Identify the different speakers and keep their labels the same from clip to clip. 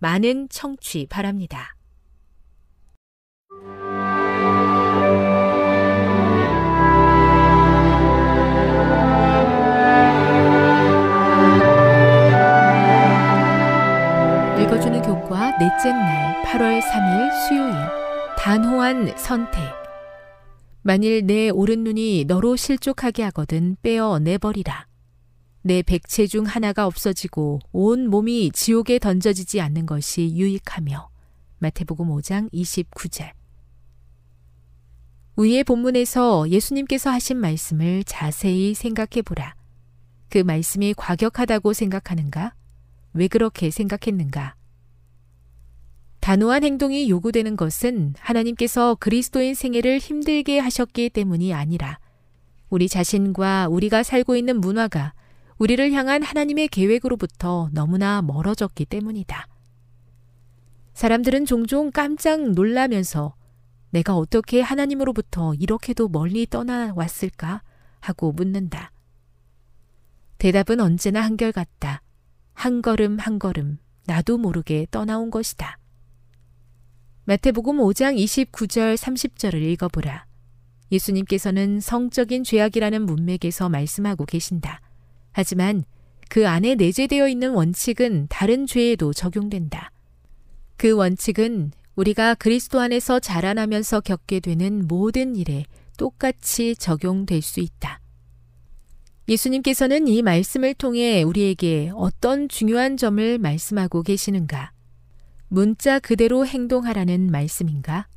Speaker 1: 많은 청취 바랍니다. 읽어주는 교과 넷째 날 8월 3일 수요일 단호한 선택 만일 내 오른 눈이 너로 실족하게 하거든 빼어 내버리라. 내 백체 중 하나가 없어지고 온 몸이 지옥에 던져지지 않는 것이 유익하며 마태복음 5장 29절 위의 본문에서 예수님께서 하신 말씀을 자세히 생각해 보라. 그 말씀이 과격하다고 생각하는가? 왜 그렇게 생각했는가? 단호한 행동이 요구되는 것은 하나님께서 그리스도인 생애를 힘들게 하셨기 때문이 아니라 우리 자신과 우리가 살고 있는 문화가 우리를 향한 하나님의 계획으로부터 너무나 멀어졌기 때문이다. 사람들은 종종 깜짝 놀라면서 내가 어떻게 하나님으로부터 이렇게도 멀리 떠나왔을까 하고 묻는다. 대답은 언제나 한결같다. 한 걸음 한 걸음 나도 모르게 떠나온 것이다. 마태복음 5장 29절 30절을 읽어보라. 예수님께서는 성적인 죄악이라는 문맥에서 말씀하고 계신다. 하지만 그 안에 내재되어 있는 원칙은 다른 죄에도 적용된다. 그 원칙은 우리가 그리스도 안에서 자라나면서 겪게 되는 모든 일에 똑같이 적용될 수 있다. 예수님께서는 이 말씀을 통해 우리에게 어떤 중요한 점을 말씀하고 계시는가? 문자 그대로 행동하라는 말씀인가?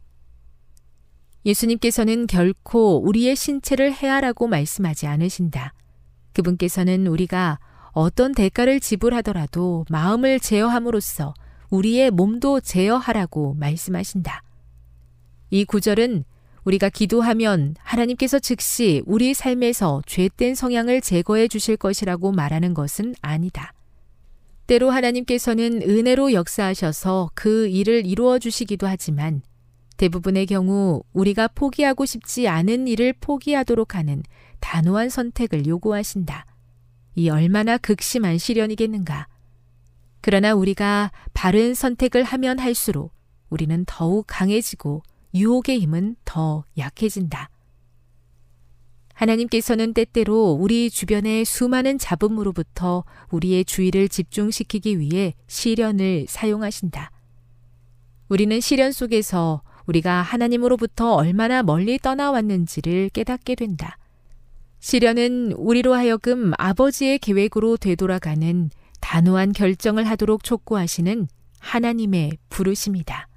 Speaker 1: 예수님께서는 결코 우리의 신체를 해하라고 말씀하지 않으신다. 그분께서는 우리가 어떤 대가를 지불하더라도 마음을 제어함으로써 우리의 몸도 제어하라고 말씀하신다. 이 구절은 우리가 기도하면 하나님께서 즉시 우리 삶에서 죄된 성향을 제거해 주실 것이라고 말하는 것은 아니다. 때로 하나님께서는 은혜로 역사하셔서 그 일을 이루어 주시기도 하지만 대부분의 경우 우리가 포기하고 싶지 않은 일을 포기하도록 하는 단호한 선택을 요구하신다. 이 얼마나 극심한 시련이겠는가. 그러나 우리가 바른 선택을 하면 할수록 우리는 더욱 강해지고 유혹의 힘은 더 약해진다. 하나님께서는 때때로 우리 주변의 수많은 잡음으로부터 우리의 주의를 집중시키기 위해 시련을 사용하신다. 우리는 시련 속에서 우리가 하나님으로부터 얼마나 멀리 떠나왔는지를 깨닫게 된다. 시련은 우리로 하여금 아버지의 계획으로 되돌아가는 단호한 결정을 하도록 촉구하시는 하나님의 부르심이다.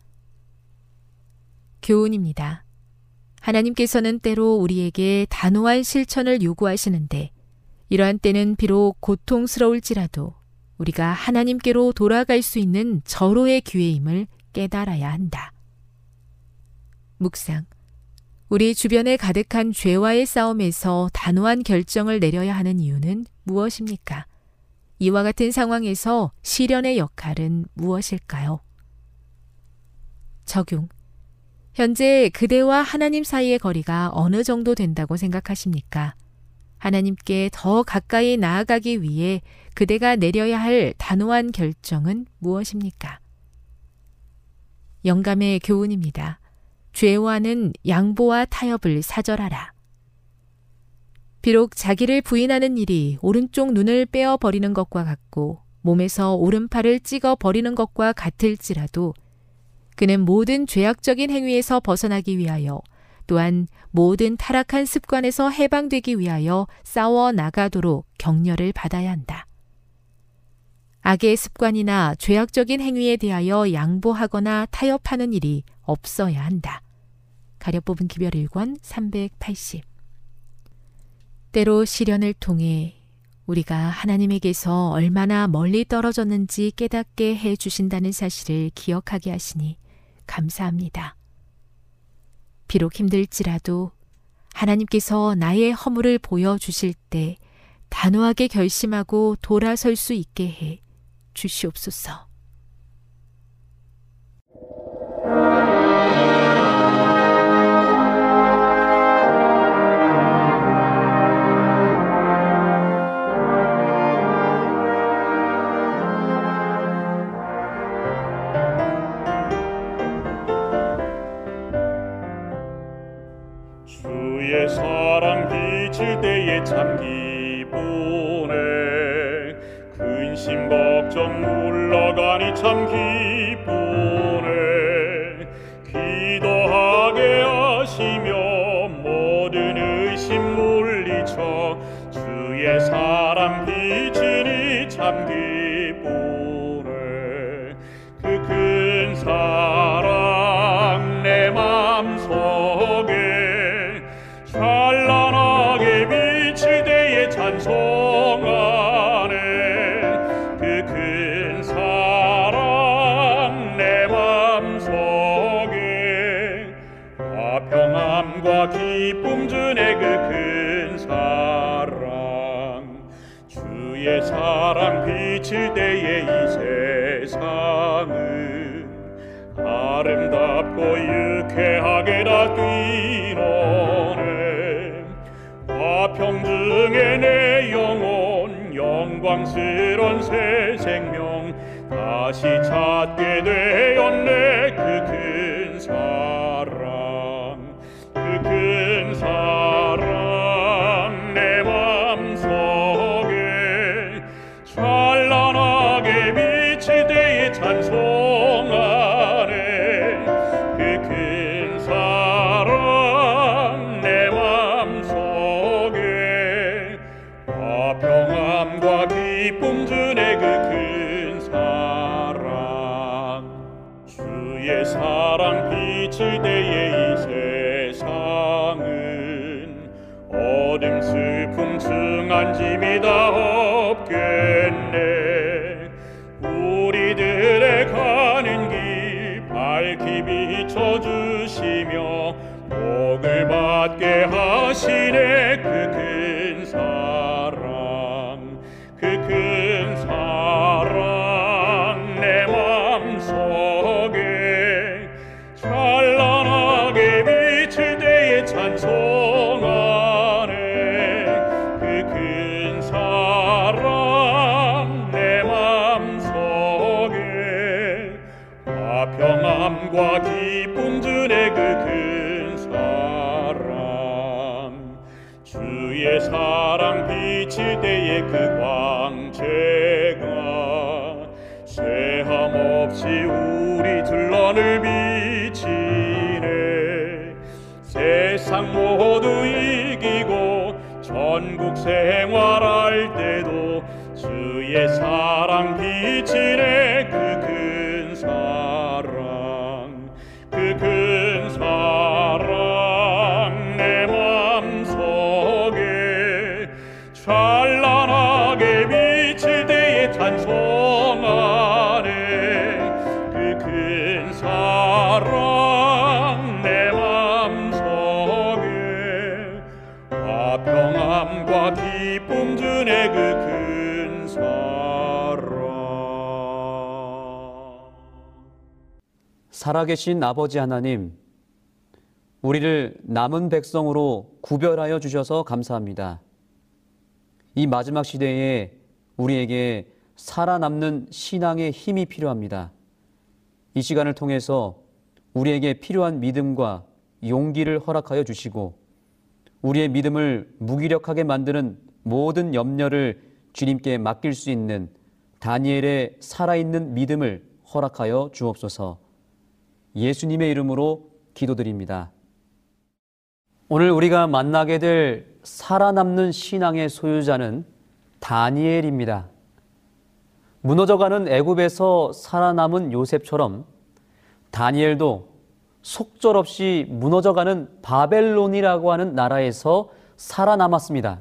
Speaker 1: 교훈입니다. 하나님께서는 때로 우리에게 단호한 실천을 요구하시는데 이러한 때는 비록 고통스러울지라도 우리가 하나님께로 돌아갈 수 있는 절호의 기회임을 깨달아야 한다. 묵상. 우리 주변에 가득한 죄와의 싸움에서 단호한 결정을 내려야 하는 이유는 무엇입니까? 이와 같은 상황에서 시련의 역할은 무엇일까요? 적용. 현재 그대와 하나님 사이의 거리가 어느 정도 된다고 생각하십니까? 하나님께 더 가까이 나아가기 위해 그대가 내려야 할 단호한 결정은 무엇입니까? 영감의 교훈입니다. 죄와는 양보와 타협을 사절하라. 비록 자기를 부인하는 일이 오른쪽 눈을 빼어 버리는 것과 같고 몸에서 오른팔을 찍어 버리는 것과 같을지라도 그는 모든 죄악적인 행위에서 벗어나기 위하여 또한 모든 타락한 습관에서 해방되기 위하여 싸워 나가도록 격려를 받아야 한다. 악의 습관이나 죄악적인 행위에 대하여 양보하거나 타협하는 일이 없어야 한다. 가려 뽑은 기별 1권 380 때로 시련을 통해 우리가 하나님에게서 얼마나 멀리 떨어졌는지 깨닫게 해 주신다는 사실을 기억하게 하시니 감사합니다. 비록 힘들지라도 하나님께서 나의 허물을 보여주실 때 단호하게 결심하고 돌아설 수 있게 해 주시옵소서.
Speaker 2: 참 기쁘네 근심 걱정 물러가니 참 기쁘네 기도하게 하시며 모든 의심 물리쳐 주의 사 아름답고 유쾌하게 다 뛰노네 화평중에 내 영혼 영광스런 새 생명 다시 찾게 되었네 하시 그 광채가 쇠함 없이 우리 둘러를 비치네. 세상 모두 이기고 전국 생활할
Speaker 3: 살아계신 아버지 하나님, 우리를 남은 백성으로 구별하여 주셔서 감사합니다. 이 마지막 시대에 우리에게 살아남는 신앙의 힘이 필요합니다. 이 시간을 통해서 우리에게 필요한 믿음과 용기를 허락하여 주시고 우리의 믿음을 무기력하게 만드는 모든 염려를 주님께 맡길 수 있는 다니엘의 살아있는 믿음을 허락하여 주옵소서 예수님의 이름으로 기도드립니다. 오늘 우리가 만나게 될 살아남는 신앙의 소유자는 다니엘입니다. 무너져가는 애굽에서 살아남은 요셉처럼 다니엘도 속절없이 무너져가는 바벨론이라고 하는 나라에서 살아남았습니다.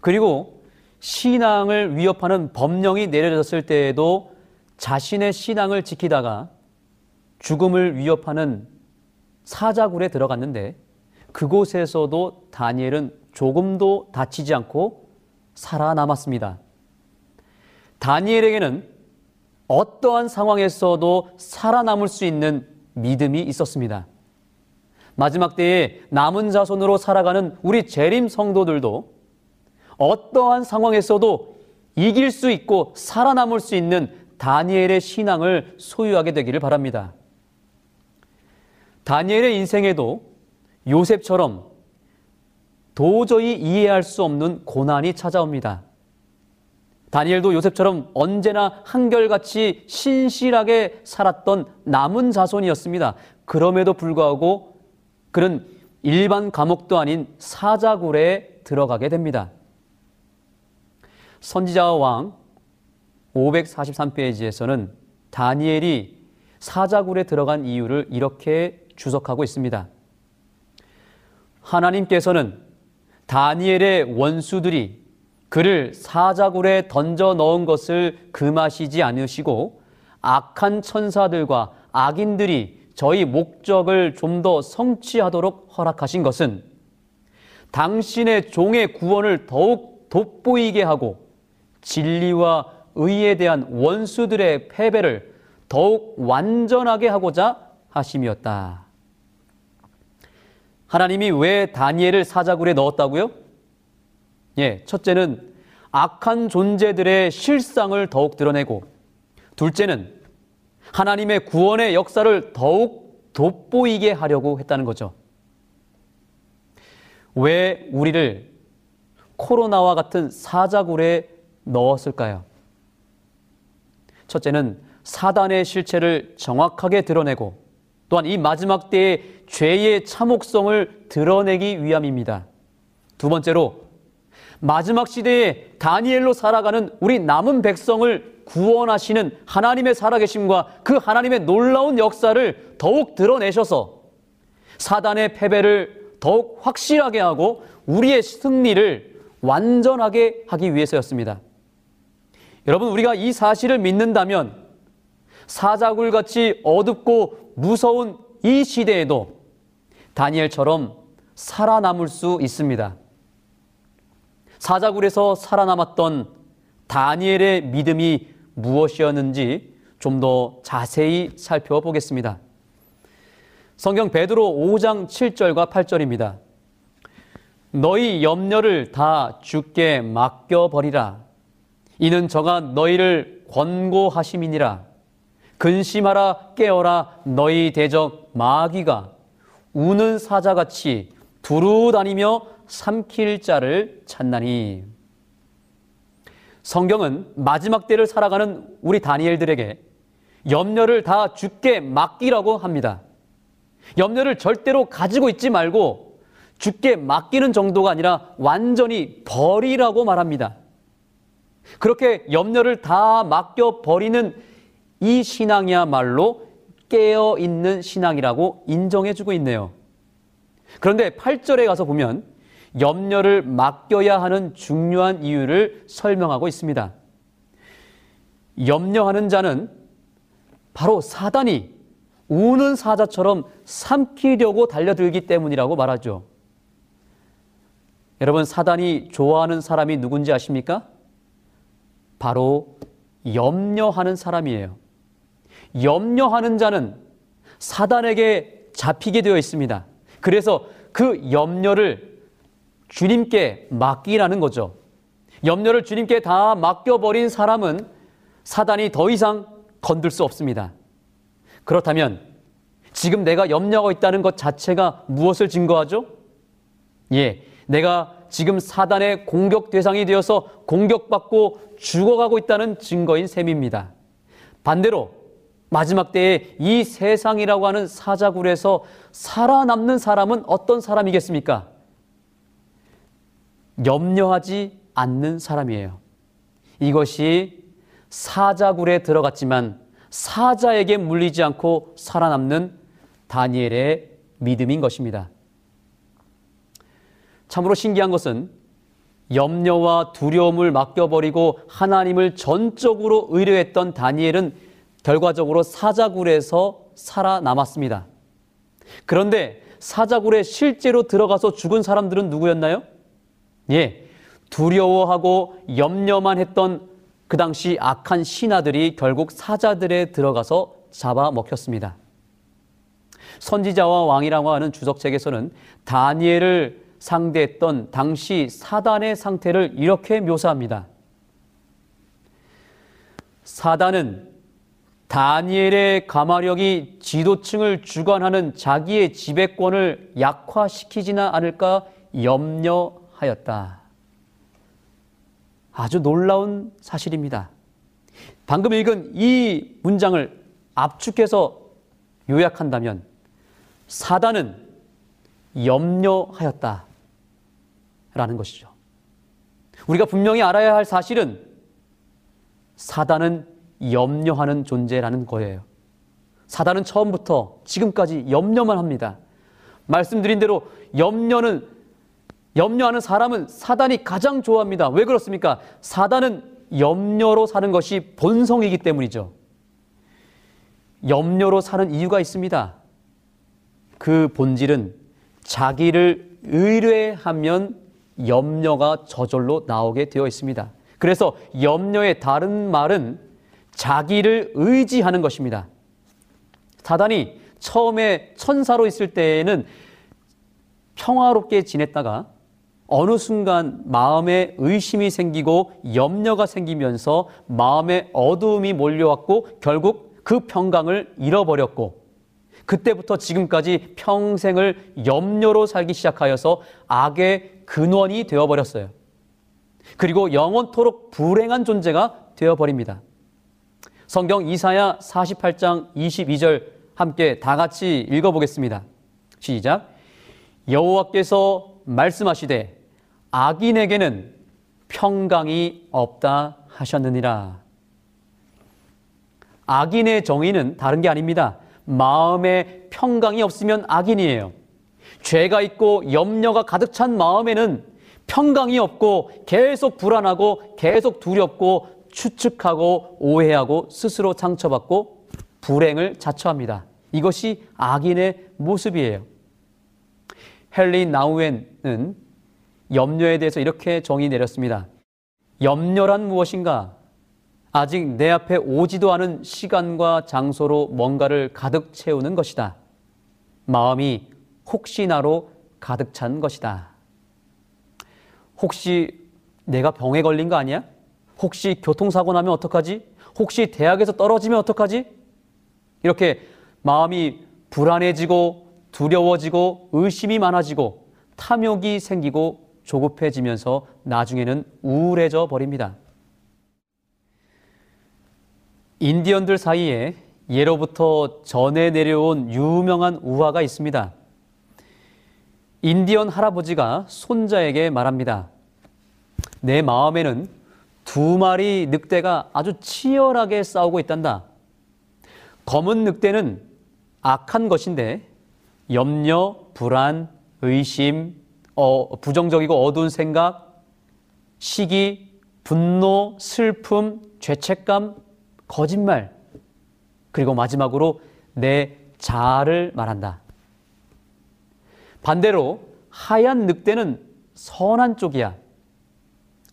Speaker 3: 그리고 신앙을 위협하는 법령이 내려졌을 때에도 자신의 신앙을 지키다가 죽음을 위협하는 사자굴에 들어갔는데 그곳에서도 다니엘은 조금도 다치지 않고 살아남았습니다. 다니엘에게는 어떠한 상황에서도 살아남을 수 있는 믿음이 있었습니다. 마지막 때에 남은 자손으로 살아가는 우리 재림 성도들도 어떠한 상황에서도 이길 수 있고 살아남을 수 있는 다니엘의 신앙을 소유하게 되기를 바랍니다. 다니엘의 인생에도 요셉처럼 도저히 이해할 수 없는 고난이 찾아옵니다. 다니엘도 요셉처럼 언제나 한결같이 신실하게 살았던 남은 자손이었습니다. 그럼에도 불구하고 그는 일반 감옥도 아닌 사자굴에 들어가게 됩니다. 선지자와 왕 543페이지에서는 다니엘이 사자굴에 들어간 이유를 이렇게 주석하고 있습니다. 하나님께서는 다니엘의 원수들이 그를 사자굴에 던져 넣은 것을 금하시지 않으시고 악한 천사들과 악인들이 저희 목적을 좀 더 성취하도록 허락하신 것은 당신의 종의 구원을 더욱 돋보이게 하고 진리와 의에 대한 원수들의 패배를 더욱 완전하게 하고자 하심이었다. 하나님이 왜 다니엘을 사자굴에 넣었다고요? 예, 첫째는 악한 존재들의 실상을 더욱 드러내고, 둘째는 하나님의 구원의 역사를 더욱 돋보이게 하려고 했다는 거죠. 왜 우리를 코로나와 같은 사자굴에 넣었을까요? 첫째는 사단의 실체를 정확하게 드러내고 또한 이 마지막 때의 죄의 참혹성을 드러내기 위함입니다. 두 번째로 마지막 시대에 다니엘로 살아가는 우리 남은 백성을 구원하시는 하나님의 살아계심과 그 하나님의 놀라운 역사를 더욱 드러내셔서 사단의 패배를 더욱 확실하게 하고 우리의 승리를 완전하게 하기 위해서였습니다. 여러분, 우리가 이 사실을 믿는다면 사자굴 같이 어둡고 무서운 이 시대에도 다니엘처럼 살아남을 수 있습니다. 사자굴에서 살아남았던 다니엘의 믿음이 무엇이었는지 좀 더 자세히 살펴보겠습니다. 성경 베드로 5장 7절과 8절입니다. 너희 염려를 다 주께 맡겨 버리라. 이는 저가 너희를 권고하심이니라. 근심하라 깨어라 너희 대적 마귀가 우는 사자같이 두루 다니며 삼킬 자를 찾나니 성경은 마지막 때를 살아가는 우리 다니엘들에게 염려를 다 죽게 맡기라고 합니다. 염려를 절대로 가지고 있지 말고 죽게 맡기는 정도가 아니라 완전히 버리라고 말합니다. 그렇게 염려를 다 맡겨 버리는 이 신앙이야말로 깨어 있는 신앙이라고 인정해 주고 있네요. 그런데 8절에 가서 보면 염려를 맡겨야 하는 중요한 이유를 설명하고 있습니다. 염려하는 자는 바로 사단이 우는 사자처럼 삼키려고 달려들기 때문이라고 말하죠. 여러분, 사단이 좋아하는 사람이 누군지 아십니까? 바로 염려하는 사람이에요. 염려하는 자는 사단에게 잡히게 되어 있습니다. 그래서 그 염려를 주님께 맡기라는 거죠. 염려를 주님께 다 맡겨버린 사람은 사단이 더 이상 건들 수 없습니다. 그렇다면 지금 내가 염려하고 있다는 것 자체가 무엇을 증거하죠? 예, 내가 지금 사단의 공격 대상이 되어서 공격받고 죽어가고 있다는 증거인 셈입니다. 반대로 마지막 때에 이 세상이라고 하는 사자굴에서 살아남는 사람은 어떤 사람이겠습니까? 염려하지 않는 사람이에요. 이것이 사자굴에 들어갔지만 사자에게 물리지 않고 살아남는 다니엘의 믿음인 것입니다. 참으로 신기한 것은 염려와 두려움을 맡겨버리고 하나님을 전적으로 의뢰했던 다니엘은 결과적으로 사자굴에서 살아남았습니다. 그런데 사자굴에 실제로 들어가서 죽은 사람들은 누구였나요? 예, 두려워하고 염려만 했던 그 당시 악한 신하들이 결국 사자들에 들어가서 잡아먹혔습니다. 선지자와 왕이라고 하는 주석책에서는 다니엘을 상대했던 당시 사단의 상태를 이렇게 묘사합니다. 사단은 다니엘의 가마력이 지도층을 주관하는 자기의 지배권을 약화시키지나 않을까 염려하였다. 아주 놀라운 사실입니다. 방금 읽은 이 문장을 압축해서 요약한다면 사단은 염려하였다. 라는 것이죠. 우리가 분명히 알아야 할 사실은 사단은 염려하는 존재라는 거예요. 사단은 처음부터 지금까지 염려만 합니다. 말씀드린 대로 염려는 염려하는 사람은 사단이 가장 좋아합니다. 왜 그렇습니까? 사단은 염려로 사는 것이 본성이기 때문이죠. 염려로 사는 이유가 있습니다. 그 본질은 자기를 의뢰하면 염려가 저절로 나오게 되어 있습니다. 그래서 염려의 다른 말은 자기를 의지하는 것입니다. 사단이 처음에 천사로 있을 때에는 평화롭게 지냈다가 어느 순간 마음에 의심이 생기고 염려가 생기면서 마음에 어두움이 몰려왔고 결국 그 평강을 잃어버렸고 그때부터 지금까지 평생을 염려로 살기 시작하여서 악의 근원이 되어버렸어요. 그리고 영원토록 불행한 존재가 되어버립니다. 성경 이사야 48장 22절 함께 다 같이 읽어보겠습니다. 시작. 여호와께서 말씀하시되 악인에게는 평강이 없다 하셨느니라. 악인의 정의는 다른 게 아닙니다. 마음에 평강이 없으면 악인이에요. 죄가 있고 염려가 가득 찬 마음에는 평강이 없고 계속 불안하고 계속 두렵고 추측하고 오해하고 스스로 상처받고 불행을 자처합니다. 이것이 악인의 모습이에요. 헨리 나우엔은 염려에 대해서 이렇게 정의 내렸습니다. 염려란 무엇인가? 아직 내 앞에 오지도 않은 시간과 장소로 뭔가를 가득 채우는 것이다. 마음이 혹시나로 가득 찬 것이다. 혹시 내가 병에 걸린 거 아니야? 혹시 교통사고 나면 어떡하지? 혹시 대학에서 떨어지면 어떡하지? 이렇게 마음이 불안해지고 두려워지고 의심이 많아지고 탐욕이 생기고 조급해지면서 나중에는 우울해져 버립니다. 인디언들 사이에 예로부터 전해 내려온 유명한 우화가 있습니다. 인디언 할아버지가 손자에게 말합니다. 내 마음에는 두 마리 늑대가 아주 치열하게 싸우고 있단다. 검은 늑대는 악한 것인데 염려, 불안, 의심, 어, 부정적이고 어두운 생각, 시기, 분노, 슬픔, 죄책감, 거짓말, 그리고 마지막으로 내 자아를 말한다. 반대로 하얀 늑대는 선한 쪽이야.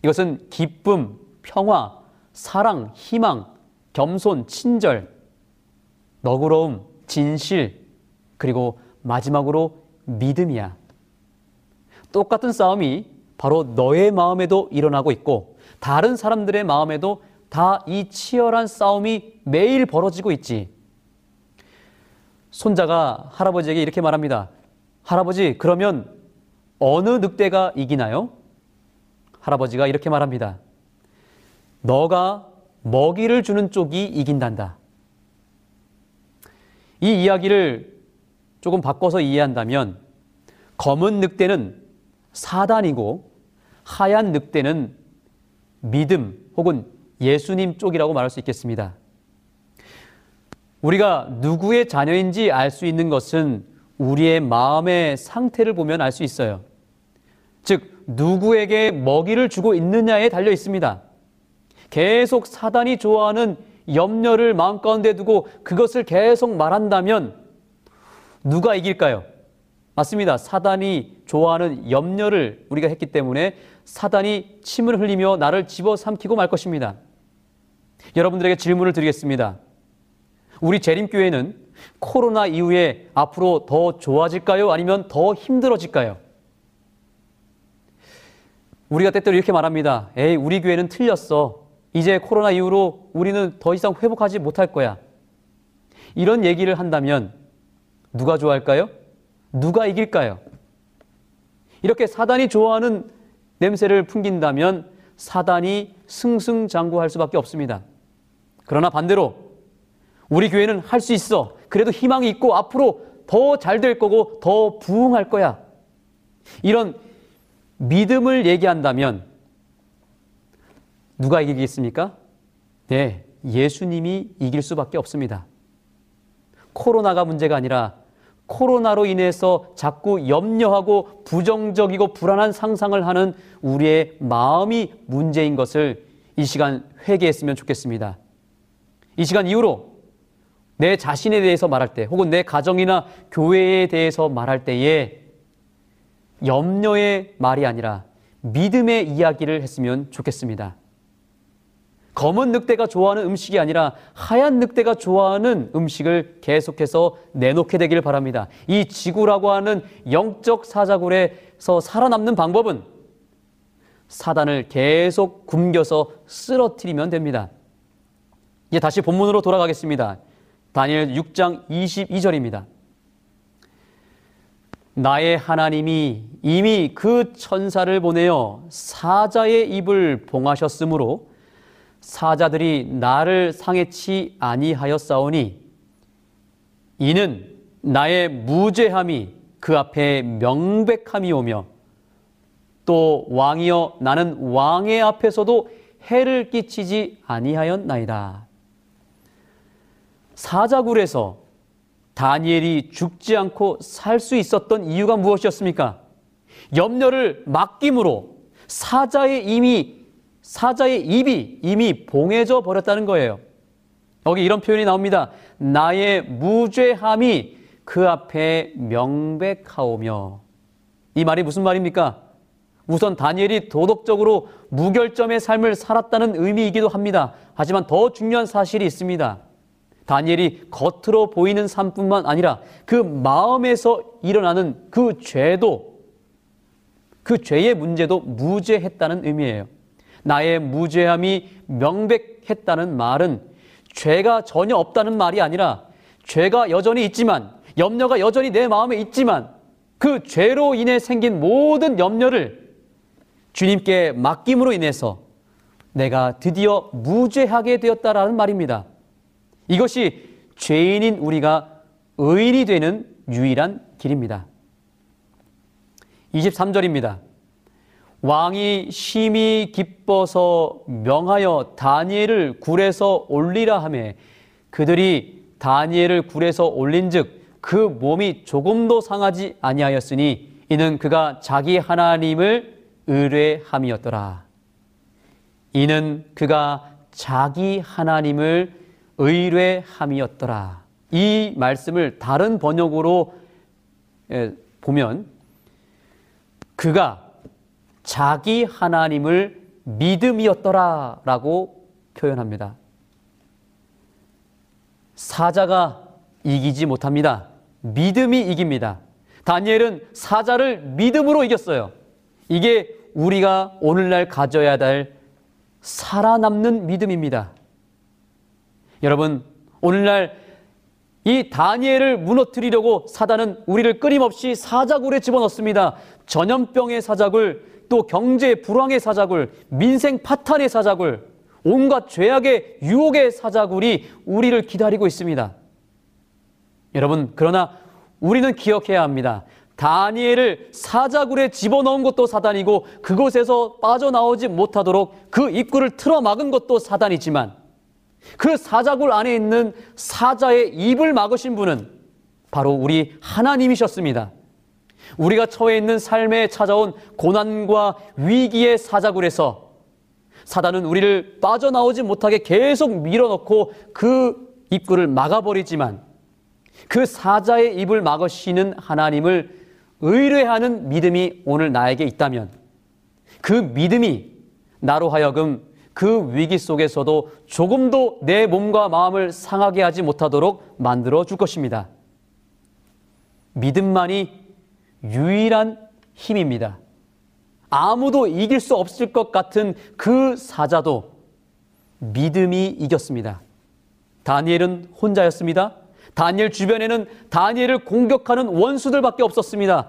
Speaker 3: 이것은 기쁨, 평화, 사랑, 희망, 겸손, 친절, 너그러움, 진실, 그리고 마지막으로 믿음이야. 똑같은 싸움이 바로 너의 마음에도 일어나고 있고 다른 사람들의 마음에도 다 이 치열한 싸움이 매일 벌어지고 있지. 손자가 할아버지에게 이렇게 말합니다. 할아버지, 그러면 어느 늑대가 이기나요? 할아버지가 이렇게 말합니다. 너가 먹이를 주는 쪽이 이긴단다. 이 이야기를 조금 바꿔서 이해한다면 검은 늑대는 사단이고 하얀 늑대는 믿음 혹은 예수님 쪽이라고 말할 수 있겠습니다. 우리가 누구의 자녀인지 알 수 있는 것은 우리의 마음의 상태를 보면 알 수 있어요. 즉, 누구에게 먹이를 주고 있느냐에 달려 있습니다. 계속 사단이 좋아하는 염려를 마음 가운데 두고 그것을 계속 말한다면 누가 이길까요? 맞습니다. 사단이 좋아하는 염려를 우리가 했기 때문에 사단이 침을 흘리며 나를 집어삼키고 말 것입니다. 여러분들에게 질문을 드리겠습니다. 우리 재림교회는 코로나 이후에 앞으로 더 좋아질까요? 아니면 더 힘들어질까요? 우리가 때때로 이렇게 말합니다. 에이, 우리 교회는 틀렸어. 이제 코로나 이후로 우리는 더 이상 회복하지 못할 거야. 이런 얘기를 한다면 누가 좋아할까요? 누가 이길까요? 이렇게 사단이 좋아하는 냄새를 풍긴다면 사단이 승승장구할 수밖에 없습니다. 그러나 반대로 우리 교회는 할 수 있어. 그래도 희망이 있고 앞으로 더 잘 될 거고 더 부흥할 거야. 이런 믿음을 얘기한다면 누가 이기겠습니까? 네, 예수님이 이길 수밖에 없습니다. 코로나가 문제가 아니라 코로나로 인해서 자꾸 염려하고 부정적이고 불안한 상상을 하는 우리의 마음이 문제인 것을 이 시간 회개했으면 좋겠습니다. 이 시간 이후로 내 자신에 대해서 말할 때 혹은 내 가정이나 교회에 대해서 말할 때에 염려의 말이 아니라 믿음의 이야기를 했으면 좋겠습니다. 검은 늑대가 좋아하는 음식이 아니라 하얀 늑대가 좋아하는 음식을 계속해서 내놓게 되길 바랍니다. 이 지구라고 하는 영적 사자굴에서 살아남는 방법은 사단을 계속 굶겨서 쓰러뜨리면 됩니다. 이제 다시 본문으로 돌아가겠습니다. 다니엘 6장 22절입니다. 나의 하나님이 이미 그 천사를 보내어 사자의 입을 봉하셨으므로 사자들이 나를 상해치 아니하였사오니 이는 나의 무죄함이 그 앞에 명백함이 오며 또 왕이여 나는 왕의 앞에서도 해를 끼치지 아니하였나이다. 사자굴에서 다니엘이 죽지 않고 살 수 있었던 이유가 무엇이었습니까? 염려를 맡김으로 사자의 이미 사자의 입이 이미 봉해져 버렸다는 거예요. 여기 이런 표현이 나옵니다. 나의 무죄함이 그 앞에 명백하오며. 이 말이 무슨 말입니까? 우선 다니엘이 도덕적으로 무결점의 삶을 살았다는 의미이기도 합니다. 하지만 더 중요한 사실이 있습니다. 다니엘이 겉으로 보이는 삶뿐만 아니라 그 마음에서 일어나는 그 죄도 그 죄의 문제도 무죄했다는 의미예요. 나의 무죄함이 명백했다는 말은 죄가 전혀 없다는 말이 아니라 죄가 여전히 있지만 염려가 여전히 내 마음에 있지만 그 죄로 인해 생긴 모든 염려를 주님께 맡김으로 인해서 내가 드디어 무죄하게 되었다라는 말입니다. 이것이 죄인인 우리가 의인이 되는 유일한 길입니다. 23절입니다. 왕이 심히 기뻐서 명하여 다니엘을 굴에서 올리라 하매 그들이 다니엘을 굴에서 올린즉 그 몸이 조금도 상하지 아니하였으니 이는 그가 자기 하나님을 의뢰함이었더라. 이는 그가 자기 하나님을 의뢰함이었더라. 이 말씀을 다른 번역으로 보면 그가 자기 하나님을 믿음이었더라 라고 표현합니다. 사자가 이기지 못합니다. 믿음이 이깁니다. 다니엘은 사자를 믿음으로 이겼어요. 이게 우리가 오늘날 가져야 될 살아남는 믿음입니다. 여러분, 오늘날 이 다니엘을 무너뜨리려고 사단은 우리를 끊임없이 사자굴에 집어넣습니다. 전염병의 사자굴, 또 경제 불황의 사자굴, 민생 파탄의 사자굴, 온갖 죄악의 유혹의 사자굴이 우리를 기다리고 있습니다. 여러분, 그러나 우리는 기억해야 합니다. 다니엘을 사자굴에 집어넣은 것도 사단이고 그곳에서 빠져나오지 못하도록 그 입구를 틀어 막은 것도 사단이지만 그 사자굴 안에 있는 사자의 입을 막으신 분은 바로 우리 하나님이셨습니다. 우리가 처해 있는 삶에 찾아온 고난과 위기의 사자굴에서 사단은 우리를 빠져나오지 못하게 계속 밀어넣고 그 입구를 막아버리지만 그 사자의 입을 막으시는 하나님을 의뢰하는 믿음이 오늘 나에게 있다면 그 믿음이 나로 하여금 그 위기 속에서도 조금도 내 몸과 마음을 상하게 하지 못하도록 만들어 줄 것입니다. 믿음만이 유일한 힘입니다. 아무도 이길 수 없을 것 같은 그 사자도 믿음이 이겼습니다. 다니엘은 혼자였습니다. 다니엘 주변에는 다니엘을 공격하는 원수들밖에 없었습니다.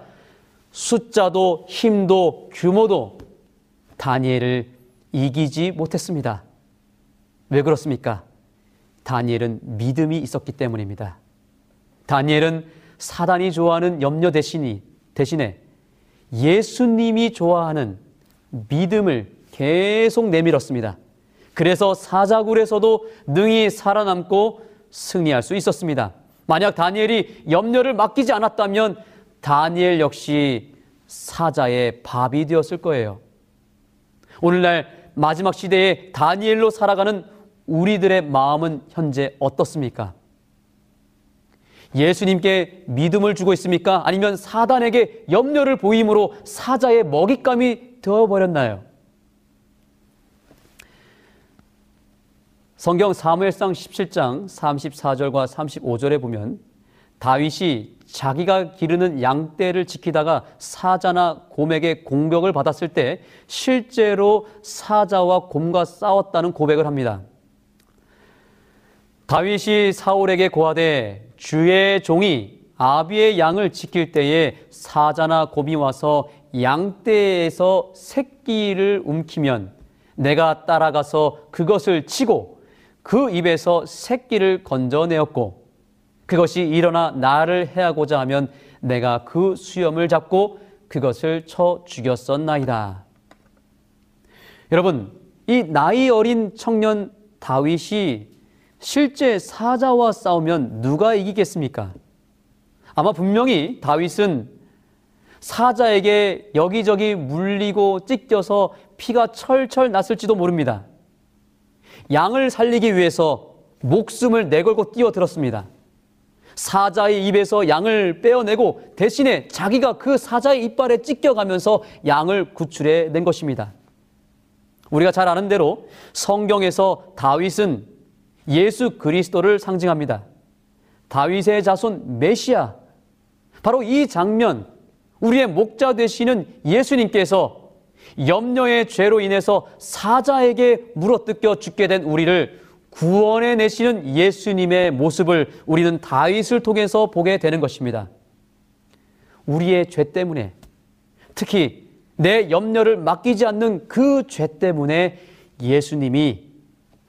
Speaker 3: 숫자도 힘도 규모도 다니엘을 이기지 못했습니다. 왜 그렇습니까? 다니엘은 믿음이 있었기 때문입니다. 다니엘은 사단이 좋아하는 염려 대신이 대신에 예수님이 좋아하는 믿음을 계속 내밀었습니다. 그래서 사자굴에서도 능히 살아남고 승리할 수 있었습니다. 만약 다니엘이 염려를 맡기지 않았다면 다니엘 역시 사자의 밥이 되었을 거예요. 오늘날 마지막 시대에 다니엘로 살아가는 우리들의 마음은 현재 어떻습니까? 예수님께 믿음을 주고 있습니까? 아니면 사단에게 염려를 보임으로 사자의 먹잇감이 되어버렸나요? 성경 사무엘상 17장 34절과 35절에 보면 다윗이 자기가 기르는 양떼를 지키다가 사자나 곰에게 공격을 받았을 때 실제로 사자와 곰과 싸웠다는 고백을 합니다. 다윗이 사울에게 고하되 주의 종이 아비의 양을 지킬 때에 사자나 곰이 와서 양떼에서 새끼를 움키면 내가 따라가서 그것을 치고 그 입에서 새끼를 건져내었고 그것이 일어나 나를 해하고자 하면 내가 그 수염을 잡고 그것을 쳐 죽였었나이다. 여러분, 이 나이 어린 청년 다윗이 실제 사자와 싸우면 누가 이기겠습니까? 아마 분명히 다윗은 사자에게 여기저기 물리고 찢겨서 피가 철철 났을지도 모릅니다. 양을 살리기 위해서 목숨을 내걸고 뛰어들었습니다. 사자의 입에서 양을 빼어내고 대신에 자기가 그 사자의 이빨에 찢겨가면서 양을 구출해 낸 것입니다. 우리가 잘 아는 대로 성경에서 다윗은 예수 그리스도를 상징합니다. 다윗의 자손 메시아. 바로 이 장면, 우리의 목자 되시는 예수님께서 염려의 죄로 인해서 사자에게 물어뜯겨 죽게 된 우리를 구원해 내시는 예수님의 모습을 우리는 다윗을 통해서 보게 되는 것입니다. 우리의 죄 때문에 특히 내 염려를 맡기지 않는 그 죄 때문에 예수님이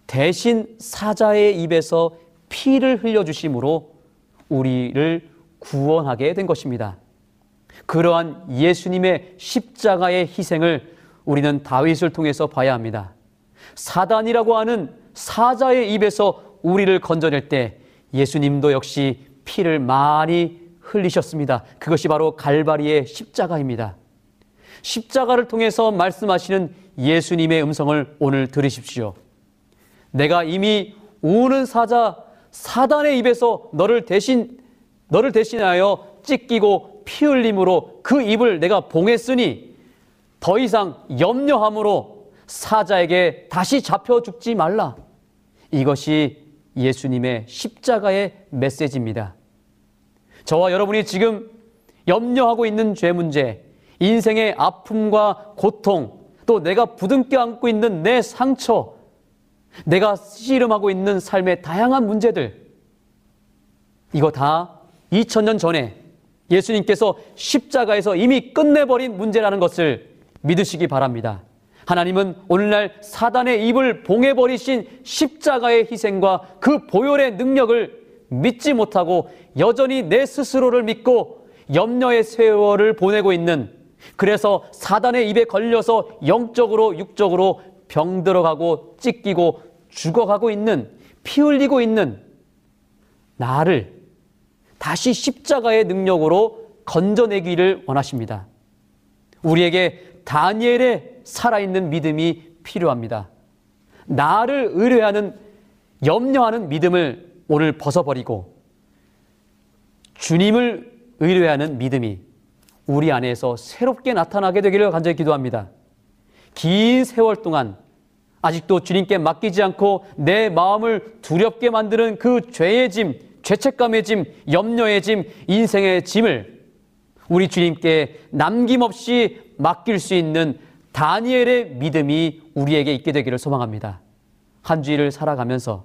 Speaker 3: 대신 사자의 입에서 피를 흘려주심으로 우리를 구원하게 된 것입니다. 그러한 예수님의 십자가의 희생을 우리는 다윗을 통해서 봐야 합니다. 사단이라고 하는 사자의 입에서 우리를 건져낼 때 예수님도 역시 피를 많이 흘리셨습니다. 그것이 바로 갈바리의 십자가입니다. 십자가를 통해서 말씀하시는 예수님의 음성을 오늘 들으십시오. 내가 이미 우는 사자 사단의 입에서 너를 대신 너를 대신하여 찢기고 피 흘림으로 그 입을 내가 봉했으니 더 이상 염려함으로 사자에게 다시 잡혀 죽지 말라. 이것이 예수님의 십자가의 메시지입니다. 저와 여러분이 지금 염려하고 있는 죄 문제, 인생의 아픔과 고통, 또 내가 부둥켜 안고 있는 내 상처, 내가 씨름하고 있는 삶의 다양한 문제들, 이거 다 2000년 전에 예수님께서 십자가에서 이미 끝내버린 문제라는 것을 믿으시기 바랍니다. 하나님은 오늘날 사단의 입을 봉해버리신 십자가의 희생과 그 보혈의 능력을 믿지 못하고 여전히 내 스스로를 믿고 염려의 세월을 보내고 있는 그래서 사단의 입에 걸려서 영적으로 육적으로 병 들어가고 찢기고 죽어가고 있는 피 흘리고 있는 나를 다시 십자가의 능력으로 건져내기를 원하십니다. 우리에게 다니엘의 살아있는 믿음이 필요합니다. 나를 의뢰하는 염려하는 믿음을 오늘 벗어버리고 주님을 의뢰하는 믿음이 우리 안에서 새롭게 나타나게 되기를 간절히 기도합니다. 긴 세월 동안 아직도 주님께 맡기지 않고 내 마음을 두렵게 만드는 그 죄의 짐, 죄책감의 짐, 염려의 짐, 인생의 짐을 우리 주님께 남김없이 맡길 수 있는 다니엘의 믿음이 우리에게 있게 되기를 소망합니다. 한 주일을 살아가면서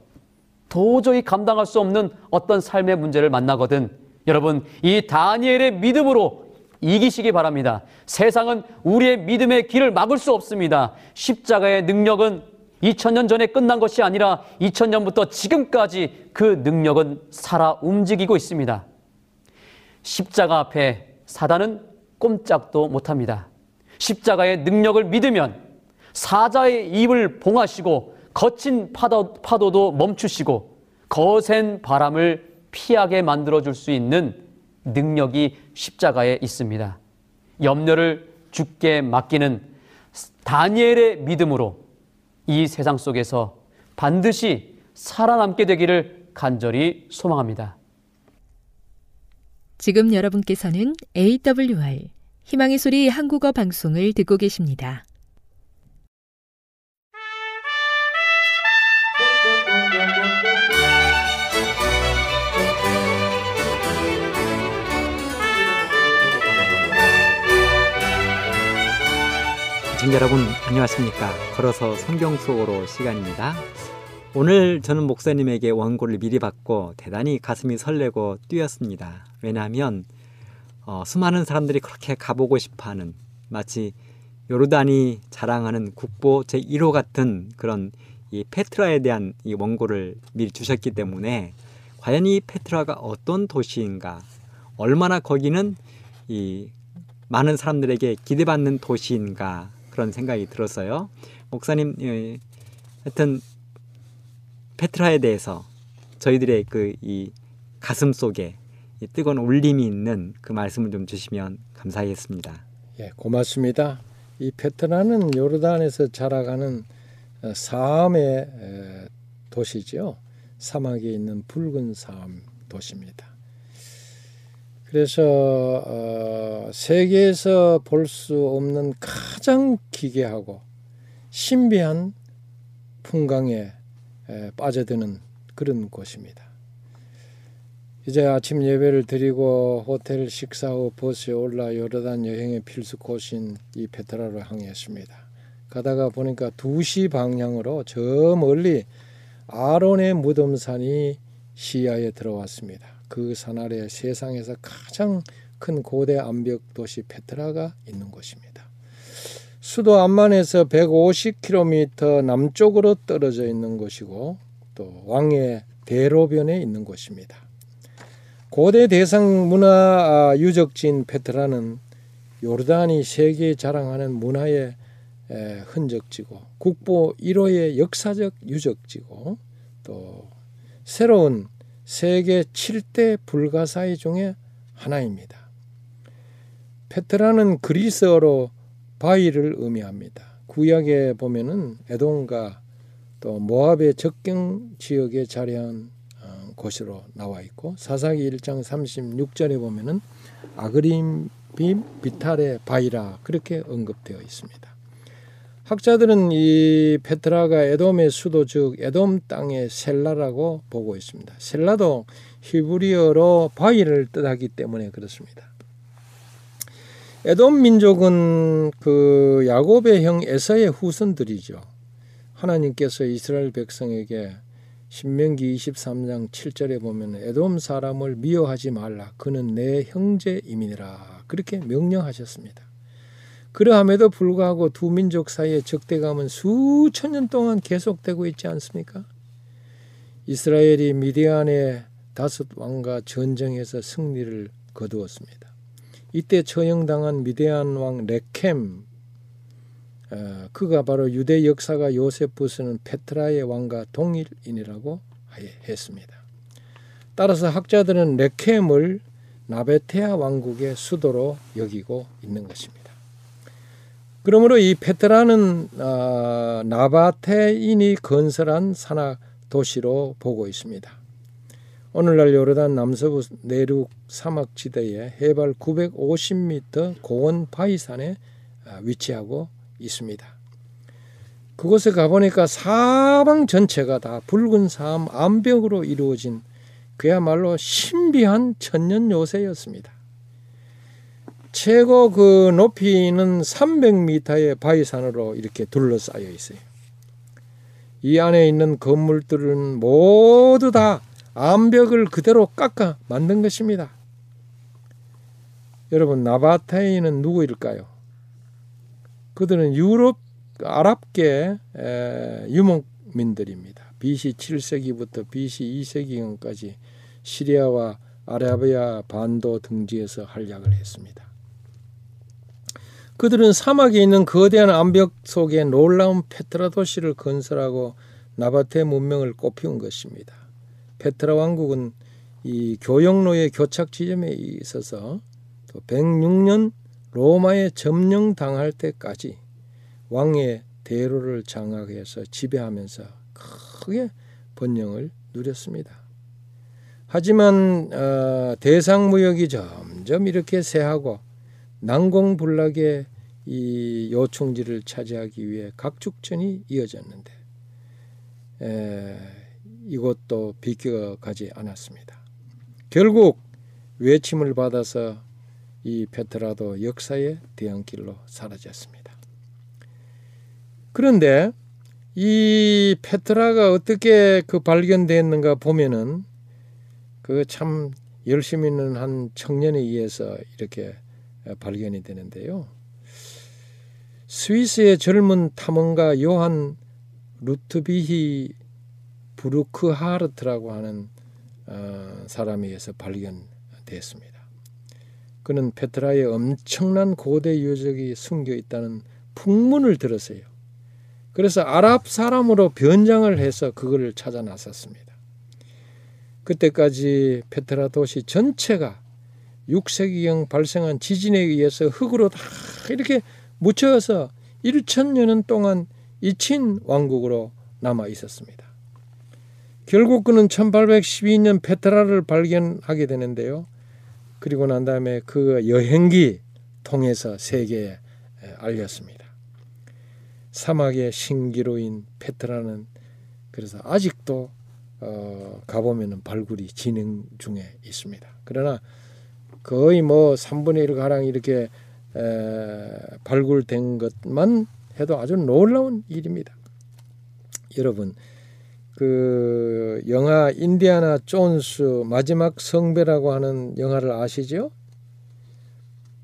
Speaker 3: 도저히 감당할 수 없는 어떤 삶의 문제를 만나거든 여러분 이 다니엘의 믿음으로 이기시기 바랍니다. 세상은 우리의 믿음의 길을 막을 수 없습니다. 십자가의 능력은 2000년 전에 끝난 것이 아니라 2000년부터 지금까지 그 능력은 살아 움직이고 있습니다. 십자가 앞에 사단은 꼼짝도 못합니다. 십자가의 능력을 믿으면 사자의 입을 봉하시고 거친 파도, 파도도 멈추시고 거센 바람을 피하게 만들어 줄 수 있는 능력이 십자가에 있습니다. 염려를 죽게 맡기는 다니엘의 믿음으로 이 세상 속에서 반드시 살아남게 되기를 간절히 소망합니다.
Speaker 1: 지금 여러분께서는 AWR 희망의 소리 한국어 방송을 듣고 계십니다.
Speaker 4: 시청자 여러분 안녕하십니까? 걸어서 성경 속으로 시간입니다. 오늘 저는 목사님에게 원고를 미리 받고 대단히 가슴이 설레고 뛰었습니다. 왜냐하면 어, 수많은 사람들이 그렇게 가보고 싶어하는 마치 요르단이 자랑하는 국보 제1호 같은 그런 이 페트라에 대한 이 원고를 미리 주셨기 때문에 과연 이 페트라가 어떤 도시인가 얼마나 거기는 이 많은 사람들에게 기대받는 도시인가 그런 생각이 들었어요. 목사님, 예, 하여튼 페트라에 대해서 저희들의 그 이 가슴 속에 이 뜨거운 울림이 있는 그 말씀을 좀 주시면 감사하겠습니다.
Speaker 5: 예, 고맙습니다. 이 페트라는 요르단에서 자라가는 어, 사암의 도시죠. 사막에 있는 붉은 사암 도시입니다. 그래서 어, 세계에서 볼 수 없는 가장 기괴하고 신비한 풍광에 에, 빠져드는 그런 곳입니다. 이제 아침 예배를 드리고 호텔 식사 후 버스에 올라 요르단 여행의 필수 곳인 이 페트라로 항해했습니다. 가다가 보니까 2시 방향으로 저 멀리 아론의 무덤산이 시야에 들어왔습니다. 그 산 아래 세상에서 가장 큰 고대 암벽 도시 페트라가 있는 곳입니다. 수도 암만에서 150km 남쪽으로 떨어져 있는 곳이고 또 왕의 대로변에 있는 곳입니다. 고대 대상 문화 아, 유적지인 페트라는 요르단이 세계에 자랑하는 문화의 흔적지고 국보 1호의 역사적 유적지고 또 새로운 세계 7대 불가사의 중에 하나입니다. 페트라는 그리스어로 바위를 의미합니다. 구약에 보면은 에돔과 또 모압의 적경 지역에 자리한 어, 곳으로 나와 있고 사사기 1장 36절에 보면은 아그림 비탈의 바위라 그렇게 언급되어 있습니다. 학자들은 이 페트라가 에돔의 수도 즉 에돔 땅의 셀라라고 보고 있습니다. 셀라도 히브리어로 바위를 뜻하기 때문에 그렇습니다. 에돔 민족은 그 야곱의 형 에서의 후손들이죠. 하나님께서 이스라엘 백성에게 신명기 23장 7절에 보면 에돔 사람을 미워하지 말라 그는 내 형제임이니라 그렇게 명령하셨습니다. 그러함에도 불구하고 두 민족 사이의 적대감은 수천 년 동안 계속되고 있지 않습니까? 이스라엘이 미디안의 다섯 왕과 전쟁에서 승리를 거두었습니다. 이때 처형당한 미디안 왕 레켐 어, 그가 바로 유대 역사가 요세푸스는 페트라의 왕과 동일인이라고 했습니다. 따라서 학자들은 레켐을 나베테아 왕국의 수도로 여기고 있는 것입니다. 그러므로 이 페트라는 어, 나바테인이 건설한 산악 도시로 보고 있습니다. 오늘날 요르단 남서부 내륙 사막 지대에 해발 950m 고원 바위산에 아, 위치하고 있습니다. 그곳에 가보니까 사방 전체가 다 붉은 사암 암벽으로 이루어진 그야말로 신비한 천년 요새였습니다. 최고 그 높이는 300m의 바위산으로 이렇게 둘러싸여 있어요. 이 안에 있는 건물들은 모두 다 암벽을 그대로 깎아 만든 것입니다. 여러분 나바타인은 누구일까요? 그들은 유럽 아랍계 유목민들입니다. BC 7세기부터 BC 2세기경까지 시리아와 아라비아 반도 등지에서 활약을 했습니다. 그들은 사막에 있는 거대한 암벽 속에 놀라운 페트라 도시를 건설하고 나바테 문명을 꽃피운 것입니다. 페트라 왕국은 이 교역로의 교착 지점에 있어서 또 106년 로마에 점령당할 때까지 왕의 대로를 장악해서 지배하면서 크게 번영을 누렸습니다. 하지만 어, 대상 무역이 점점 이렇게 쇠하고 난공불락의 이 요충지를 차지하기 위해 각축전이 이어졌는데 에, 이것도 비껴가지 않았습니다. 결국 외침을 받아서 이 페트라도 역사의 대안길로 사라졌습니다. 그런데 이 페트라가 어떻게 그 발견됐는가 보면은 그 참 열심히 있는 한 청년에 의해서 이렇게 발견이 되는데요. 스위스의 젊은 탐험가 요한 루트비히 브루크하르트라고 하는 어, 사람에 의해서 발견됐습니다. 그는 페트라에 엄청난 고대 유적이 숨겨 있다는 풍문을 들었어요. 그래서 아랍 사람으로 변장을 해서 그걸 찾아 나섰습니다. 그때까지 페트라 도시 전체가 6세기경 발생한 지진에 의해서 흙으로 다 이렇게 묻혀서 1천여 년 동안 이친 왕국으로 남아 있었습니다. 결국 그는 1812년 페트라를 발견하게 되는데요. 그리고 난 다음에 그 여행기 통해서 세계에 알렸습니다. 사막의 신기로인 페트라는 그래서 아직도 어, 가보면 발굴이 진행 중에 있습니다. 그러나 거의 뭐 3분의 1 가량 이렇게 에, 발굴된 것만 해도 아주 놀라운 일입니다. 여러분 그 영화 인디아나 존스 마지막 성배라고 하는 영화를 아시죠?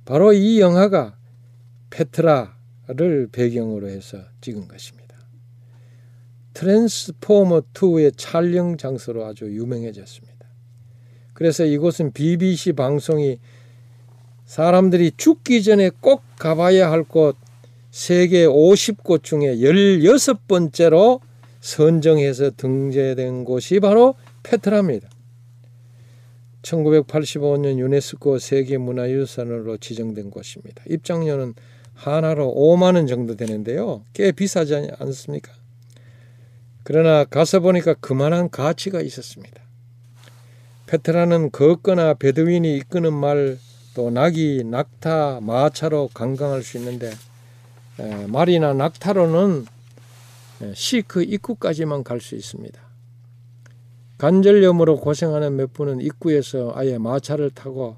Speaker 5: 바로 이 영화가 페트라를 배경으로 해서 찍은 것입니다. 트랜스포머 2의 촬영 장소로 아주 유명해졌습니다. 그래서 이곳은 BBC 방송이 사람들이 죽기 전에 꼭 가봐야 할 곳 세계 50곳 중에 16번째로 선정해서 등재된 곳이 바로 페트라입니다. 1985년 유네스코 세계문화유산으로 지정된 곳입니다. 입장료는 하나로 5만 원 정도 되는데요. 꽤 비싸지 않습니까? 그러나 가서 보니까 그만한 가치가 있었습니다. 페트라는 걷거나 베두인이 이끄는 말, 또 나귀, 낙타, 마차로 관광할 수 있는데 에, 말이나 낙타로는 에, 시크 입구까지만 갈 수 있습니다. 관절염으로 고생하는 몇 분은 입구에서 아예 마차를 타고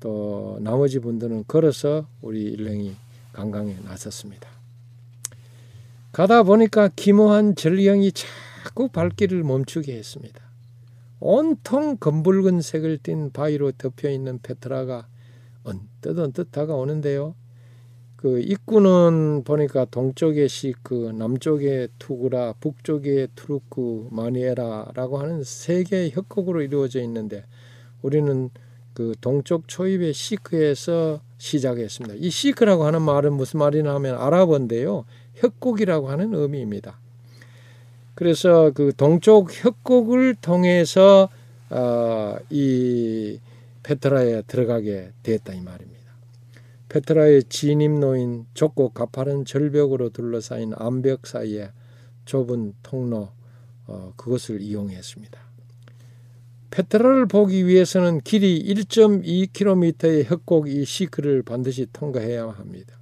Speaker 5: 또 나머지 분들은 걸어서 우리 일행이 관광에 나섰습니다. 가다 보니까 기묘한 절경이 자꾸 발길을 멈추게 했습니다. 온통 검붉은 색을 띤 바위로 덮여 있는 페트라가 언뜻 언뜻 다가오는데요. 그 입구는 보니까 동쪽에 시크, 남쪽에 투구라, 북쪽에 투르크마니에라고 하는 세 개의 협곡으로 이루어져 있는데 우리는 그 동쪽 초입의 시크에서 시작했습니다. 이 시크라고 하는 말은 무슨 말이냐 하면 아랍어인데요. 협곡이라고 하는 의미입니다. 그래서 그 동쪽 협곡을 통해서 어, 이 페트라에 들어가게 됐다 이 말입니다. 페트라의 진입로인 좁고 가파른 절벽으로 둘러싸인 암벽 사이에 좁은 통로 어, 그것을 이용했습니다. 페트라를 보기 위해서는 길이 1.2km의 협곡 이 시크를 반드시 통과해야 합니다.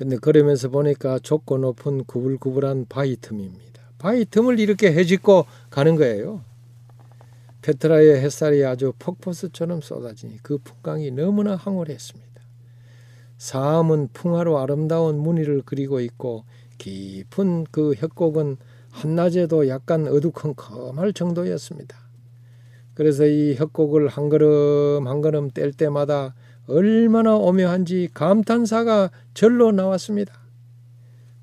Speaker 5: 근데 그러면서 보니까 좁고 높은 구불구불한 바위 틈입니다. 바위 틈을 이렇게 헤집고 가는 거예요. 페트라의 햇살이 아주 폭포수처럼 쏟아지니 그 풍광이 너무나 황홀했습니다. 사암은 풍화로 아름다운 무늬를 그리고 있고 깊은 그 협곡은 한낮에도 약간 어두컴컴할 정도였습니다. 그래서 이 협곡을 한 걸음 한 걸음 뗄 때마다 얼마나 오묘한지 감탄사가 절로 나왔습니다.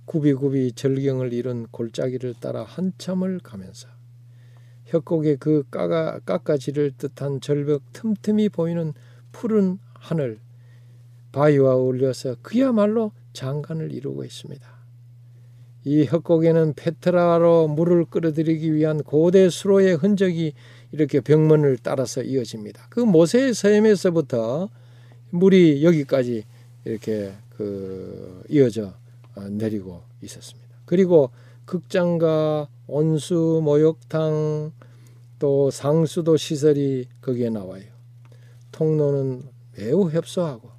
Speaker 5: 굽이굽이 절경을 이룬 골짜기를 따라 한참을 가면서 협곡의 그 깎아, 깎아지를 듯한 절벽 틈틈이 보이는 푸른 하늘 바위와 어울려서 그야말로 장관을 이루고 있습니다. 이 협곡에는 페트라로 물을 끌어들이기 위한 고대 수로의 흔적이 이렇게 벽문을 따라서 이어집니다. 그 모세의 서엠에서부터 물이 여기까지 이렇게 그 이어져 내리고 있었습니다. 그리고 극장과 온수 목욕탕 또 상수도 시설이 거기에 나와요. 통로는 매우 협소하고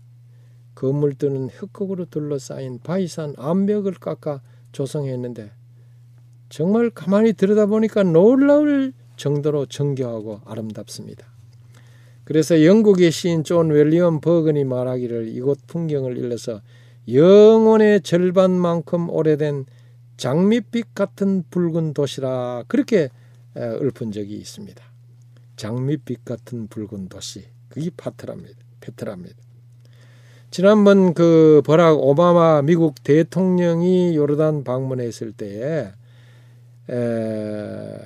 Speaker 5: 건물들은 협곡으로 둘러싸인 바위산 암벽을 깎아 조성했는데 정말 가만히 들여다보니까 놀라울 정도로 정교하고 아름답습니다. 그래서 영국의 시인 존 윌리엄 버건이 말하기를 이곳 풍경을 일러서 영혼의 절반만큼 오래된 장밋빛 같은 붉은 도시라 그렇게 읊은 적이 있습니다. 장밋빛 같은 붉은 도시 그게 파트랍니다. 페트랍니다. 지난번 그 버락 오바마 미국 대통령이 요르단 방문했을 때에 에,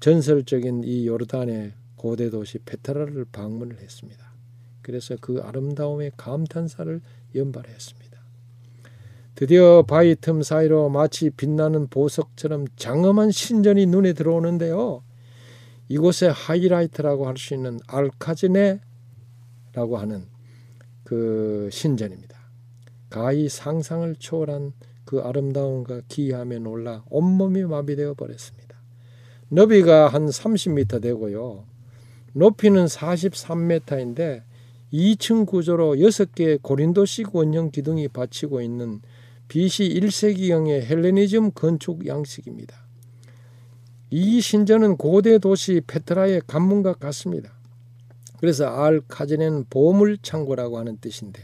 Speaker 5: 전설적인 이 요르단의 고대 도시 페트라를 방문을 했습니다. 그래서 그 아름다움의 감탄사를 연발했습니다. 드디어 바위 틈 사이로 마치 빛나는 보석처럼 장엄한 신전이 눈에 들어오는데요. 이곳의 하이라이트라고 할 수 있는 알카즈네라고 하는 그 신전입니다. 가히 상상을 초월한 그 아름다움과 기이함에 놀라 온몸이 마비되어 버렸습니다. 너비가 한 30m 되고요. 높이는 43m인데 2층 구조로 6개의 고린도식 원형 기둥이 받치고 있는 BC 1세기형의 헬레니즘 건축 양식입니다. 이 신전은 고대 도시 페트라의 관문과 같습니다. 그래서 알 카제는 보물 창고라고 하는 뜻인데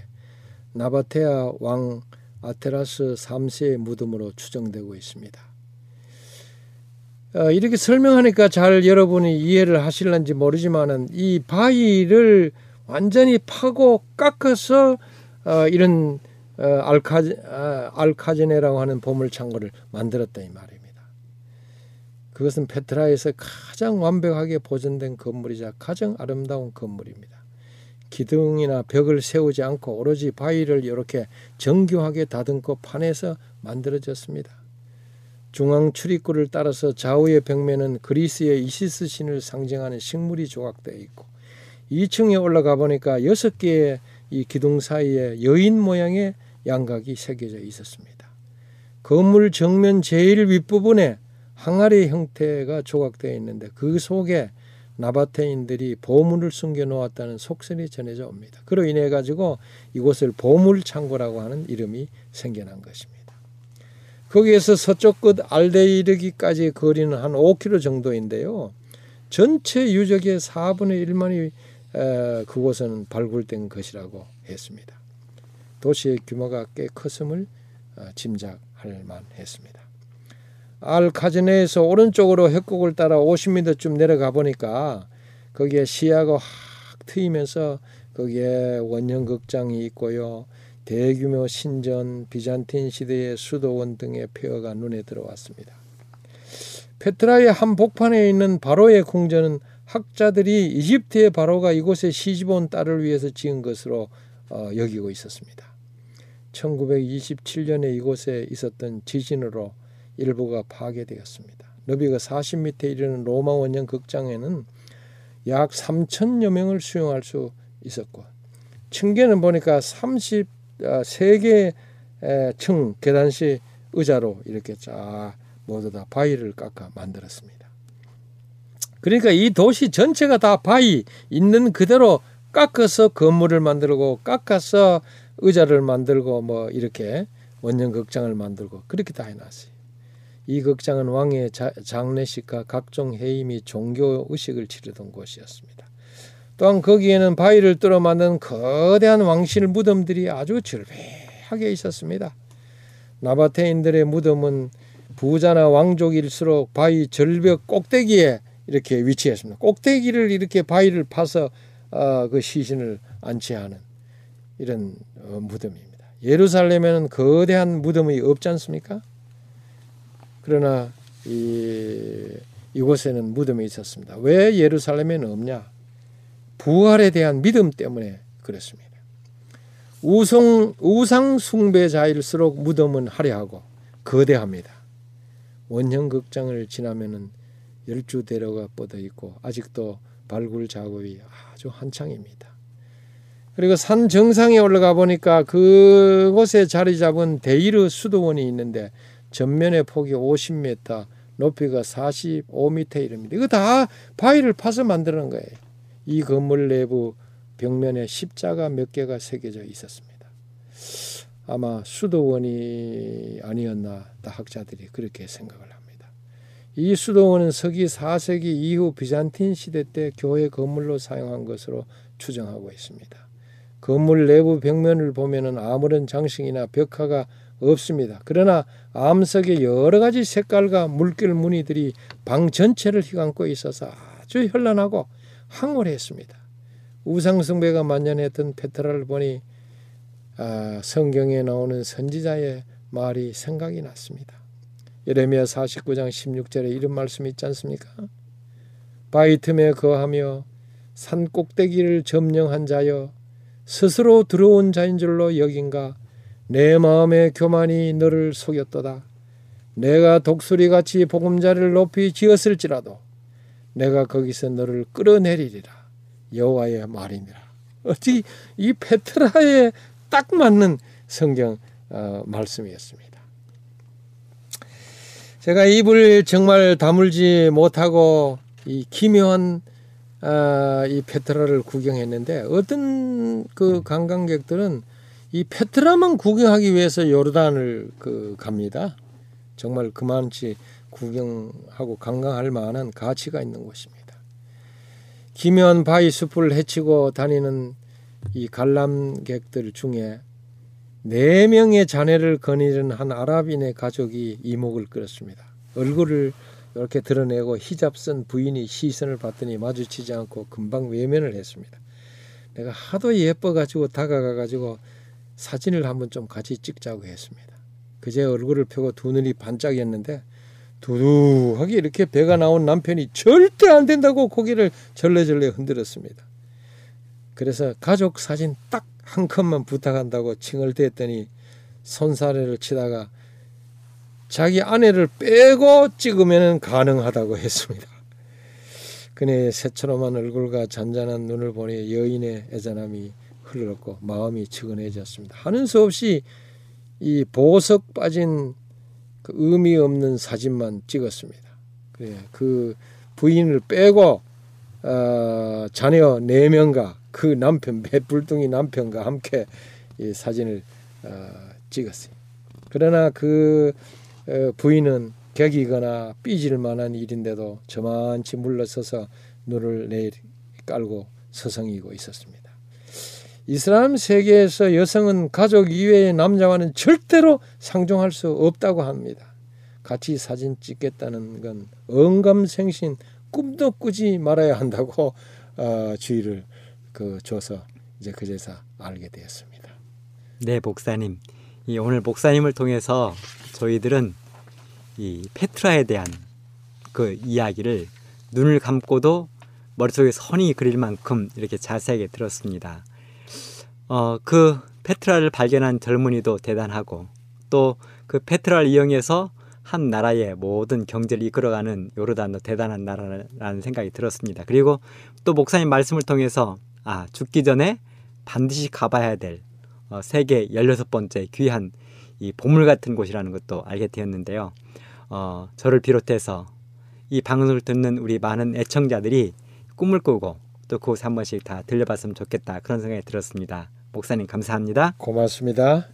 Speaker 5: 나바테아 왕 아테라스 3세의 무덤으로 추정되고 있습니다. 어, 이렇게 설명하니까 잘 여러분이 이해를 하실런지 모르지만은 이 바위를 완전히 파고 깎아서 어, 이런 어, 알카 아, 알카제네라고 하는 보물 창고를 만들었다 이 말입니다. 그것은 페트라에서 가장 완벽하게 보존된 건물이자 가장 아름다운 건물입니다. 기둥이나 벽을 세우지 않고 오로지 바위를 이렇게 정교하게 다듬고 판에서 만들어졌습니다. 중앙 출입구를 따라서 좌우의 벽면은 그리스의 이시스 신을 상징하는 식물이 조각되어 있고 2층에 올라가 보니까 여섯 개의 이 기둥 사이에 여인 모양의 양각이 새겨져 있었습니다. 건물 정면 제일 윗부분에 항아리 형태가 조각되어 있는데 그 속에 나바테인들이 보물을 숨겨 놓았다는 속설이 전해져 옵니다. 그로 인해 가지고 이곳을 보물 창고라고 하는 이름이 생겨난 것입니다. 거기에서 서쪽 끝 알데에 이르기까지 거리는 한 5km 정도인데요. 전체 유적의 4분의 1만이 그곳은 발굴된 것이라고 했습니다. 도시의 규모가 꽤 컸음을 어, 짐작할 만했습니다. 알 카즈네에서 오른쪽으로 협곡을 따라 50m쯤 내려가 보니까 거기에 시야가 확 트이면서 거기에 원형 극장이 있고요. 대규모 신전, 비잔틴 시대의 수도원 등의 폐허가 눈에 들어왔습니다. 페트라의 한 복판에 있는 바로의 궁전은 학자들이 이집트의 바로가 이곳에 시집온 딸을 위해서 지은 것으로 어, 여기고 있었습니다. 1927년에 이곳에 있었던 지진으로 일부가 파괴되었습니다. 너비가 40m 이르는 로마 원형 극장에는 약 3천여 명을 수용할 수 있었고 층계는 보니까 33개 아, 층 계단식 의자로 이렇게 쫙 모두 다 바위를 깎아 만들었습니다. 그러니까 이 도시 전체가 다 바위 있는 그대로 깎아서 건물을 만들고 깎아서 의자를 만들고 뭐 이렇게 원형 극장을 만들고 그렇게 다 해놨어요. 이 극장은 왕의 장례식과 각종 해임 이 종교 의식을 치르던 곳이었습니다. 또한 거기에는 바위를 뚫어 만든 거대한 왕실 무덤들이 아주 절벽하게 있었습니다. 나바테인들의 무덤은 부자나 왕족일수록 바위 절벽 꼭대기에 이렇게 위치했습니다. 꼭대기를 이렇게 바위를 파서 어, 그 시신을 안치하는 이런 어, 무덤입니다. 예루살렘에는 거대한 무덤이 없지 않습니까? 그러나 이, 이곳에는 무덤이 있었습니다. 왜 예루살렘에는 없냐? 부활에 대한 믿음 때문에 그렇습니다. 우성, 우상 숭배자일수록 무덤은 화려하고 거대합니다. 원형 극장을 지나면은 열주 대로가 뻗어 있고 아직도 발굴 작업이 아주 한창입니다. 그리고 산 정상에 올라가 보니까 그곳에 자리 잡은 데이르 수도원이 있는데 전면의 폭이 50m, 높이가 45m 이릅니다. 이거 다 바위를 파서 만드는 거예요. 이 건물 내부 벽면에 십자가 몇 개가 새겨져 있었습니다. 아마 수도원이 아니었나 학자들이 그렇게 생각을 합니다. 이 수도원은 서기 4세기 이후 비잔틴 시대 때 교회 건물로 사용한 것으로 추정하고 있습니다. 건물 내부 벽면을 보면은 아무런 장식이나 벽화가 없습니다. 그러나 암석의 여러 가지 색깔과 물결 무늬들이 방 전체를 휘감고 있어서 아주 현란하고 황홀했습니다. 우상숭배가 만연했던 페트라를 보니 아, 성경에 나오는 선지자의 말이 생각이 났습니다. 예레미야 49장 16절에 이런 말씀이 있지 않습니까? 바위 틈에 거하며 산 꼭대기를 점령한 자여 스스로 들어온 자인 줄로 여긴가 내 마음의 교만이 너를 속였도다. 내가 독수리같이 보금자리를 높이 지었을지라도 내가 거기서 너를 끌어내리리라. 여호와의 말이니라. 어찌 이 페트라에 딱 맞는 성경 어, 말씀이었습니다. 제가 입을 정말 다물지 못하고 이 기묘한 어, 이 페트라를 구경했는데 어떤 그 관광객들은 이 페트라만 구경하기 위해서 요르단을 그 갑니다. 정말 그만치 구경하고 관광할 만한 가치가 있는 곳입니다. 기묘한 바위 숲을 헤치고 다니는 이 관람객들 중에 네 명의 자네를 거니는 한 아랍인의 가족이 이목을 끌었습니다. 얼굴을 이렇게 드러내고 히잡 쓴 부인이 시선을 받더니 마주치지 않고 금방 외면을 했습니다. 내가 하도 예뻐가지고 다가가가지고 사진을 한번 좀 같이 찍자고 했습니다. 그제 얼굴을 펴고 두 눈이 반짝였는데 두둑하게 이렇게 배가 나온 남편이 절대 안 된다고 고개를 절레절레 흔들었습니다. 그래서 가족 사진 딱 한 컷만 부탁한다고 칭을 댔더니 손사래를 치다가 자기 아내를 빼고 찍으면 가능하다고 했습니다. 그녀의 새처럼한 얼굴과 잔잔한 눈을 보니 여인의 애잔함이 흘렀고 마음이 측은해졌습니다. 하는 수 없이 이 보석 빠진 그 의미 없는 사진만 찍었습니다. 그래 그 부인을 빼고 어, 자녀 네 명과 그 남편 배불둥이 남편과 함께 이 사진을 어, 찍었어요. 그러나 그 어, 부인은 격이거나 삐질 만한 일인데도 저만치 물러서서 눈을 내 깔고 서성이고 있었습니다. 이슬람 세계에서 여성은 가족 이외의 남자와는 절대로 상종할 수 없다고 합니다. 같이 사진 찍겠다는 건 언감생신 꿈도 꾸지 말아야 한다고 어, 주의를 그 줘서 이제 그제서 알게 되었습니다.
Speaker 4: 네, 목사님. 이 오늘 목사님을 통해서 저희들은 이 페트라에 대한 그 이야기를 눈을 감고도 머릿속에 선이 그릴 만큼 이렇게 자세하게 들었습니다. 어, 그 페트라를 발견한 젊은이도 대단하고 또 그 페트라를 이용해서 한 나라의 모든 경제를 이끌어가는 요르단도 대단한 나라라는 생각이 들었습니다. 그리고 또 목사님 말씀을 통해서 아, 죽기 전에 반드시 가봐야 될 어, 세계 16번째 귀한 이 보물 같은 곳이라는 것도 알게 되었는데요. 어, 저를 비롯해서 이 방송을 듣는 우리 많은 애청자들이 꿈을 꾸고 또 그곳에 한 번씩 다 들려봤으면 좋겠다 그런 생각이 들었습니다. 목사님 감사합니다.
Speaker 5: 고맙습니다.